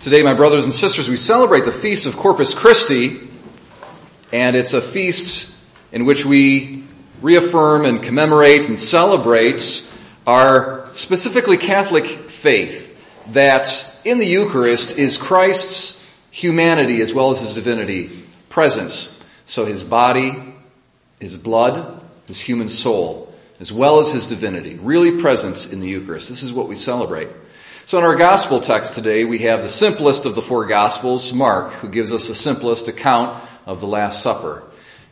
Today, my brothers and sisters, we celebrate the feast of Corpus Christi, and it's a feast in which we reaffirm and commemorate and celebrate our specifically Catholic faith that in the Eucharist is Christ's humanity as well as his divinity present. So his body, his blood, his human soul, as well as his divinity, really present in the Eucharist. This is what we celebrate. So in our gospel text today, we have the simplest of the four gospels, Mark, who gives us the simplest account of the Last Supper.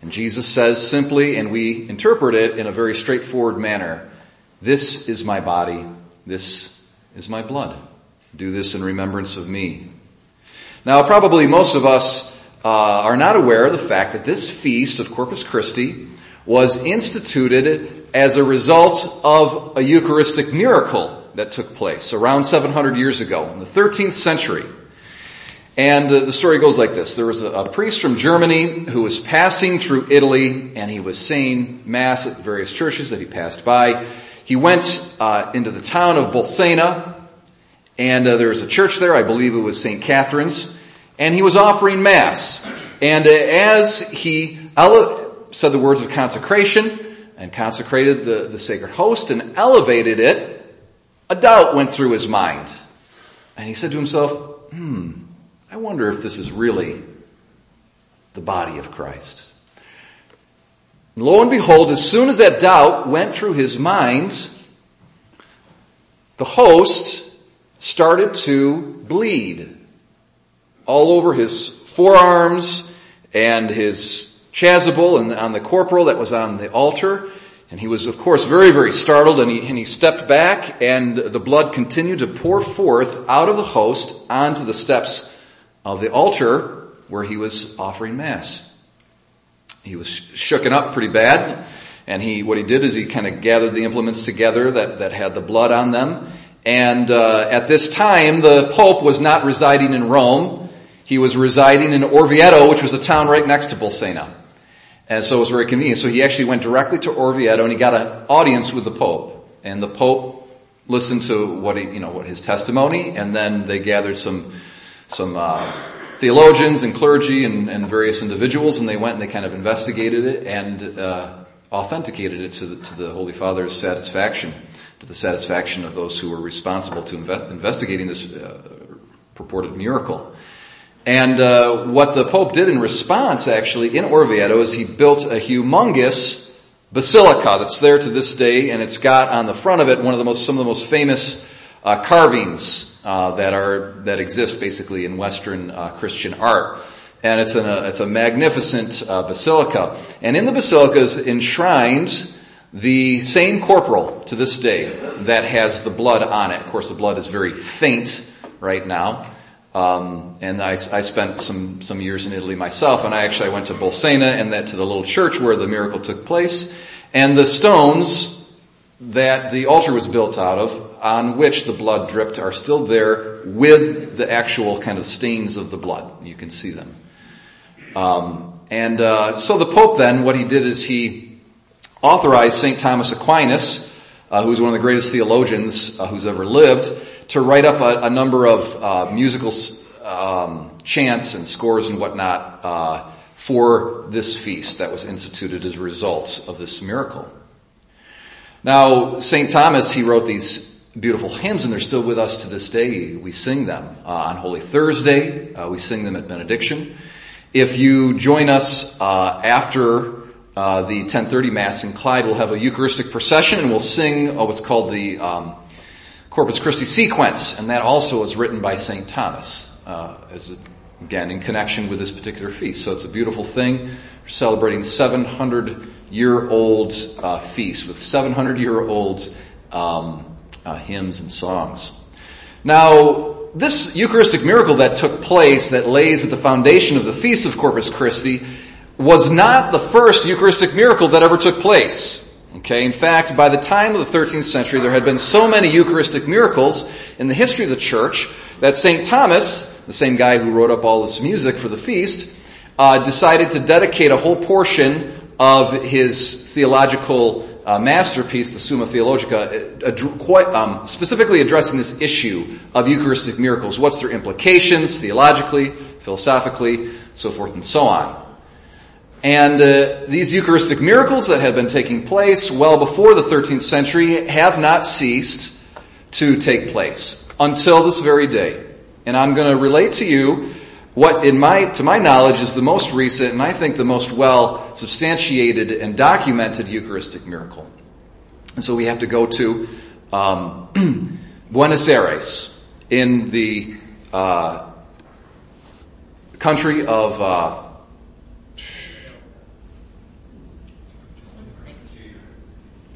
And Jesus says simply, and we interpret it in a very straightforward manner, this is my body, this is my blood. Do this in remembrance of me. Now probably most of us uh, are not aware of the fact that this feast of Corpus Christi was instituted as a result of a Eucharistic miracle that took place around 700 years ago in the 13th century. And the, the story goes like this. There was a, a, priest from Germany who was passing through Italy and he was saying mass at various churches that he passed by. He went uh, into the town of Bolsena and uh, there was a church there. I believe it was St. Catherine's and he was offering mass. And uh, as he ele- said the words of consecration and consecrated the, the sacred host and elevated it, a doubt went through his mind. And he said to himself, hmm, I wonder if this is really the body of Christ. And lo and behold, as soon as that doubt went through his mind, the host started to bleed all over his forearms and his chasuble and on the corporal that was on the altar. And he was, of course, very, very startled and he, and he stepped back and the blood continued to pour forth out of the host onto the steps of the altar where he was offering mass. He was shooken up pretty bad and he, what he did is he kind of gathered the implements together that, that had the blood on them. And uh, at this time, the Pope was not residing in Rome. He was residing in Orvieto, which was a town right next to Bolsena. And so it was very convenient. So he actually went directly to Orvieto and he got an audience with the Pope. And the Pope listened to what he, you know, what his testimony, and then they gathered some, some, uh, theologians and clergy and, and, various individuals, and they went and they kind of investigated it and, uh, authenticated it to the, to the Holy Father's satisfaction, to the satisfaction of those who were responsible to inve- investigating this uh, purported miracle. And uh, what the Pope did in response, actually, in Orvieto, is he built a humongous basilica that's there to this day, and it's got on the front of it one of the most, some of the most famous uh, carvings uh, that are that exist basically in Western uh, Christian art. And it's, a it's a magnificent uh, basilica. And in the basilica is enshrined the same corporal to this day that has the blood on it. Of course, the blood is very faint right now. Um, and I, I, spent some some years in Italy myself, and I actually went to Bolsena and that to the little church where the miracle took place, and the stones that the altar was built out of, on which the blood dripped, are still there with the actual kind of stains of the blood. You can see them. Um, and uh, so the Pope then, what he did is he authorized Saint Thomas Aquinas, uh, who's one of the greatest theologians uh, who's ever lived to write up a, a number of uh, musical um, chants and scores and whatnot uh, for this feast that was instituted as a result of this miracle. Now, St. Thomas, he wrote these beautiful hymns and they're still with us to this day. We sing them uh, on Holy Thursday. Uh, we sing them at benediction. If you join us uh, after uh, the 10:30 Mass in Clyde, we'll have a Eucharistic procession and we'll sing what's called the um, Corpus Christi sequence, and that also is written by St. Thomas, uh, as a, again in connection with this particular feast. So it's a beautiful thing. We're celebrating 700 year old uh, feast with 700 year old um, uh, hymns and songs. Now, this Eucharistic miracle that took place that lays at the foundation of the Feast of Corpus Christi was not the first Eucharistic miracle that ever took place. Okay, in fact, by the time of the 13th century, there had been so many Eucharistic miracles in the history of the church that St. Thomas, the same guy who wrote up all this music for the feast, uh, decided to dedicate a whole portion of his theological uh, masterpiece, the Summa Theologica, uh, quite, um, specifically addressing this issue of Eucharistic miracles. What's their implications theologically, philosophically, so forth and so on. And uh, these Eucharistic miracles that have been taking place well before the 13th century have not ceased to take place until this very day. And I'm going to relate to you what in my, to my knowledge is the most recent and I think the most well substantiated and documented Eucharistic miracle. And so we have to go to um, Buenos Aires in the uh, country of uh,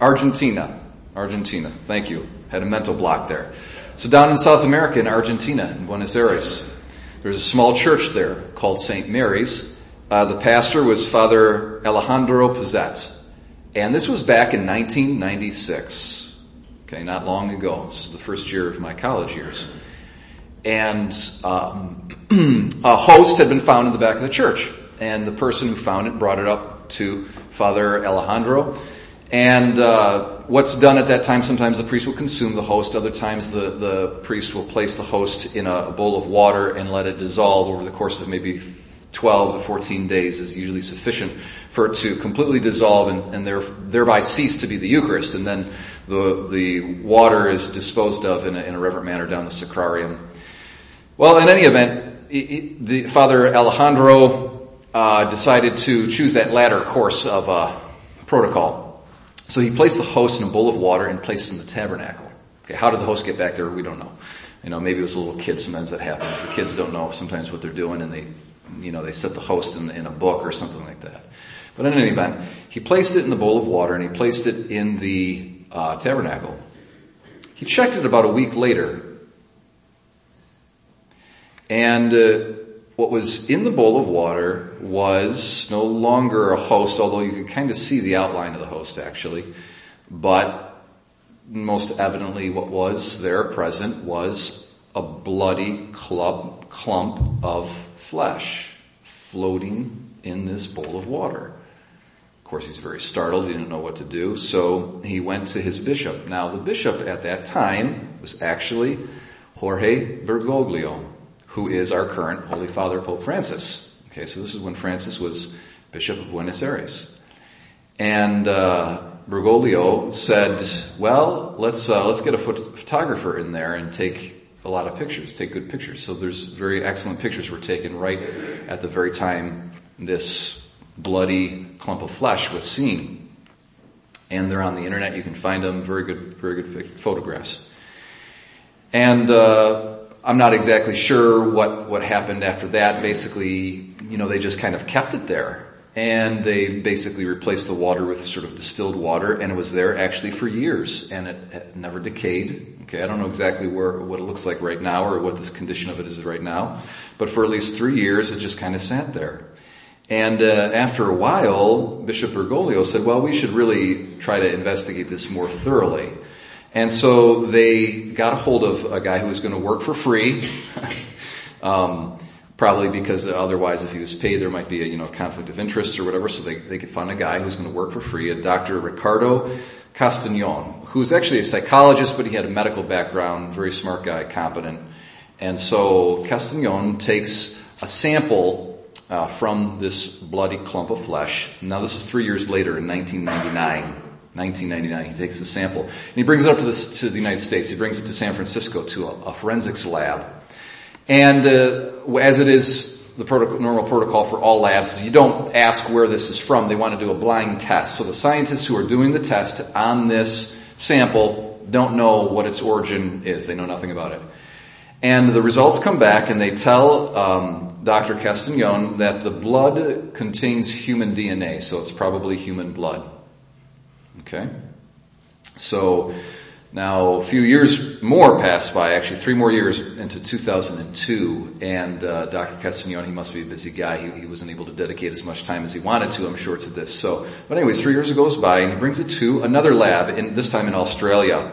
Argentina. Argentina. Thank you. Had a mental block there. So down in South America, in Argentina, in Buenos Aires, there's a small church there called St. Mary's. Uh, the pastor was Father Alejandro Pezet. And this was back in 1996. Okay, not long ago. This is the first year of my college years. And um, a host had been found in the back of the church. And the person who found it brought it up to Father Alejandro. And uh, what's done at that time, sometimes the priest will consume the host, other times the, the priest will place the host in a bowl of water and let it dissolve over the course of maybe 12 to 14 days is usually sufficient for it to completely dissolve and, and there, thereby cease to be the Eucharist. And then the, the water is disposed of in a, in a reverent manner down the sacrarium. Well, in any event, the Father Alejandro uh, decided to choose that latter course of uh, protocol. So he placed the host in a bowl of water and placed it in the tabernacle. Okay, how did the host get back there? We don't know. You know, maybe it was a little kid. Sometimes that happens. The kids don't know sometimes what they're doing, and they, you know, they set the host in, in a book or something like that. But in any event, he placed it in the bowl of water and he placed it in the uh, tabernacle. He checked it about a week later, and uh, what was in the bowl of water was no longer a host, although you could kind of see the outline of the host actually. But most evidently what was there present was a bloody clump, clump of flesh floating in this bowl of water. Of course, he's very startled. He didn't know what to do. So he went to his bishop. Now, the bishop at that time was actually Jorge Bergoglio who is our current Holy Father, Pope Francis. Okay, so this is when Francis was Bishop of Buenos Aires. And uh, Bergoglio said, well, let's, uh, let's get a phot- photographer in there and take a lot of pictures, take good pictures. So there's very excellent pictures were taken right at the very time this bloody clump of flesh was seen. And they're on the internet. You can find them. Very good, very good photographs. And uh, I'm not exactly sure what, what happened after that. Basically, you know, they just kind of kept it there. And they basically replaced the water with sort of distilled water, and it was there actually for years, and it, it never decayed. Okay, I don't know exactly where, what it looks like right now or what the condition of it is right now, but for at least three years it just kind of sat there. And uh, after a while, Bishop Bergoglio said, well, we should really try to investigate this more thoroughly. And so they got a hold of a guy who was going to work for free. um, probably because otherwise if he was paid there might be a you know conflict of interest or whatever. So they, they could find a guy who was going to work for free a dr ricardo Castañón who's actually a psychologist but he had a medical background very smart guy competent. And so Castañón takes a sample uh, from this bloody clump of flesh. Now this is three years later in 1999 1999. He takes the sample and he brings it up to the, to the United States. He brings it to San Francisco to a, a forensics lab. And uh, as it is the protocol, normal protocol for all labs, you don't ask where this is from. They want to do a blind test. So the scientists who are doing the test on this sample don't know what its origin is. They know nothing about it. And the results come back and they tell um, Dr. Castañón that the blood contains human DNA, so it's probably human blood. Okay? So, now a few years more passed by, actually three more years into 2002, and uh, Dr. Castañón, he must be a busy guy. He, he, wasn't able to dedicate as much time as he wanted to, I'm sure, to this. So, but anyways, three years goes by, and he brings it to another lab, in, this time in Australia.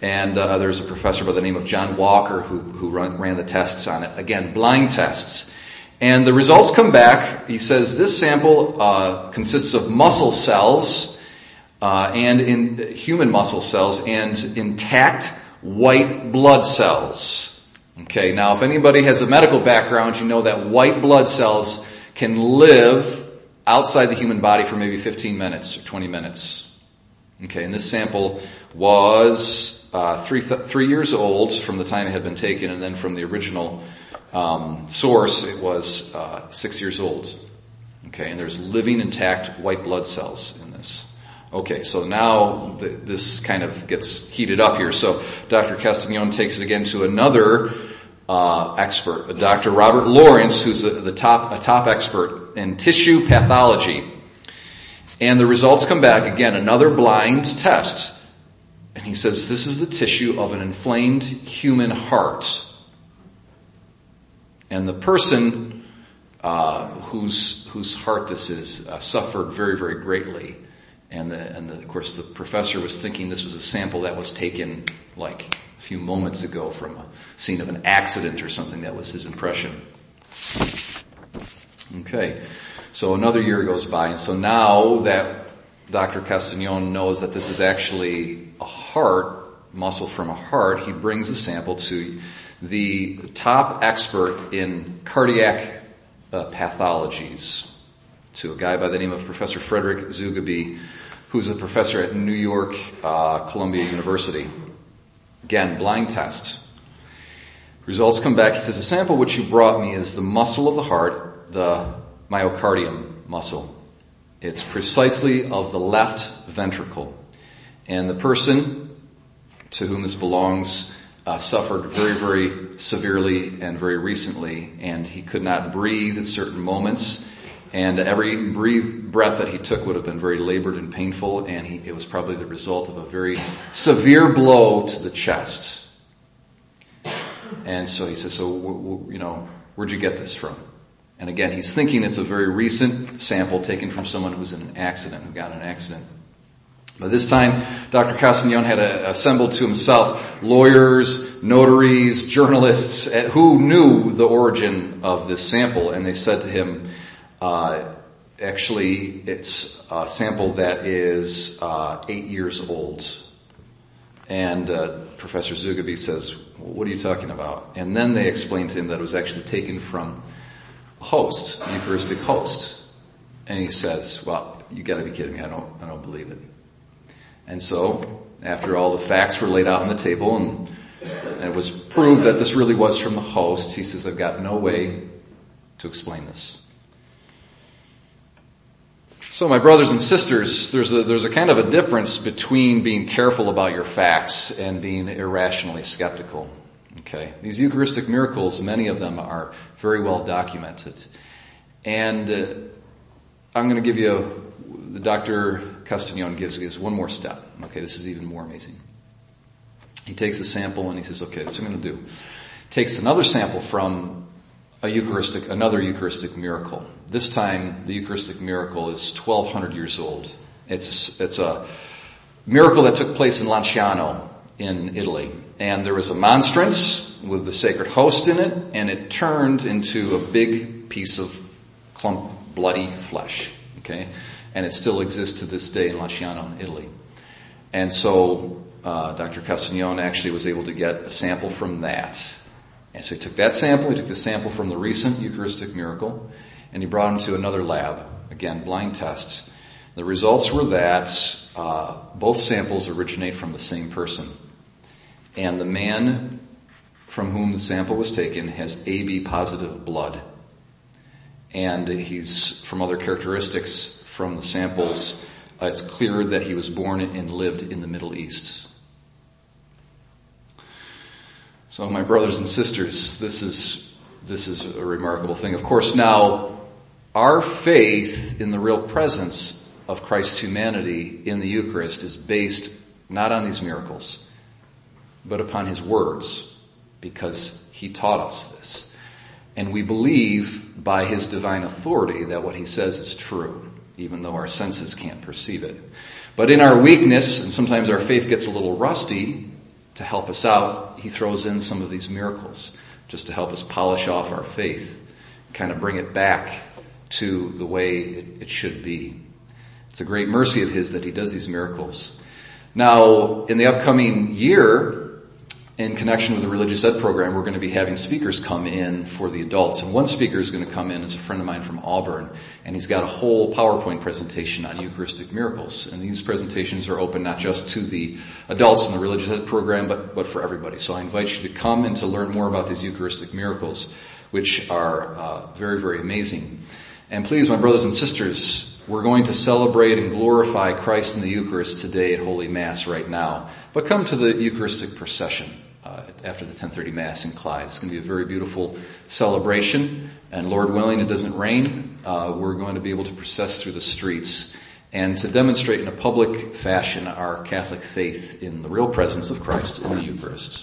And uh, there's a professor by the name of John Walker who, who run, ran the tests on it. Again, blind tests. And the results come back. He says this sample uh, consists of muscle cells uh, and in human muscle cells and intact white blood cells. Okay, now if anybody has a medical background, you know that white blood cells can live outside the human body for maybe 15 minutes or 20 minutes. Okay, and this sample was uh, three, th- three years old from the time it had been taken, and then from the original um, source, it was uh, six years old. Okay, and there's living intact white blood cells in this. Okay, so now the, this kind of gets heated up here. So Dr. Castañón takes it again to another uh, expert, Dr. Robert Lawrence, who's a, the top a top expert in tissue pathology. And the results come back again, another blind test. And he says this is the tissue of an inflamed human heart. And the person uh, whose whose heart this is uh, suffered very very greatly. And, the, and the, of course, the professor was thinking this was a sample that was taken like a few moments ago from a scene of an accident or something. That was his impression. Okay, so another year goes by, and so now that Dr. Castañón knows that this is actually a heart, muscle from a heart, he brings the sample to the top expert in cardiac uh, pathologies, to a guy by the name of Professor Frederick Zugibe, who's a professor at New York uh, Columbia University. Again, blind test. Results come back. He says, the sample which you brought me is the muscle of the heart, the myocardium muscle. It's precisely of the left ventricle. And the person to whom this belongs uh, suffered very, very severely and very recently, and he could not breathe at certain moments. And every breath that he took would have been very labored and painful, and he, it was probably the result of a very severe blow to the chest. And so he says, so, you know, where'd you get this from? And again, he's thinking it's a very recent sample taken from someone who's in an accident, who got in an accident. By this time, Dr. Castañón had assembled to himself lawyers, notaries, journalists eh, who knew the origin of this sample, and they said to him, uh, actually, it's a sample that is uh, eight years old. And uh, Professor Zugibe says, what are you talking about? And then they explained to him that it was actually taken from a host, a Eucharistic host. And he says, well, you gotta be kidding me. I don't, I don't believe it. And so, after all the facts were laid out on the table and, and it was proved that this really was from the host, he says, I've got no way to explain this. So my brothers and sisters, there's a, there's a kind of a difference between being careful about your facts and being irrationally skeptical. Okay. These Eucharistic miracles, many of them are very well documented. And uh, I'm going to give you, the Dr. Castañón gives, gives one more step. Okay, this is even more amazing. He takes a sample and he says, okay, that's what I'm going to do. Takes another sample from a Eucharistic, another Eucharistic miracle. This time, the Eucharistic miracle is 1200 years old. It's, it's a miracle that took place in Lanciano in Italy. And there was a monstrance with the sacred host in it, and it turned into a big piece of clump bloody flesh. Okay? And it still exists to this day in Lanciano Italy. And so, uh, Dr. Castagnone actually was able to get a sample from that and so he took that sample, he took the sample from the recent Eucharistic miracle, and he brought him to another lab. Again, blind tests. The results were that uh, both samples originate from the same person. And the man from whom the sample was taken has AB positive blood. And he's, from other characteristics from the samples, uh, it's clear that he was born and lived in the Middle East. So my brothers and sisters, this is, this is a remarkable thing. Of course now, our faith in the real presence of Christ's humanity in the Eucharist is based not on these miracles, but upon His words, because He taught us this. And we believe by His divine authority that what He says is true, even though our senses can't perceive it. But in our weakness, and sometimes our faith gets a little rusty, to help us out, he throws in some of these miracles just to help us polish off our faith, kind of bring it back to the way it, it should be. It's a great mercy of His that He does these miracles. Now, in the upcoming year, in connection with the religious ed program, we're going to be having speakers come in for the adults. And one speaker is going to come in as a friend of mine from Auburn, and he's got a whole PowerPoint presentation on Eucharistic miracles. And these presentations are open not just to the adults in the religious ed program, but, but for everybody. So I invite you to come and to learn more about these Eucharistic miracles, which are uh, very, very amazing. And please, my brothers and sisters, we're going to celebrate and glorify Christ in the Eucharist today at Holy Mass right now. But come to the Eucharistic procession after the 10:30 Mass in Clyde. It's going to be a very beautiful celebration, and Lord willing, it doesn't rain. Uh, we're going to be able to process through the streets and to demonstrate in a public fashion our Catholic faith in the real presence of Christ in the Eucharist.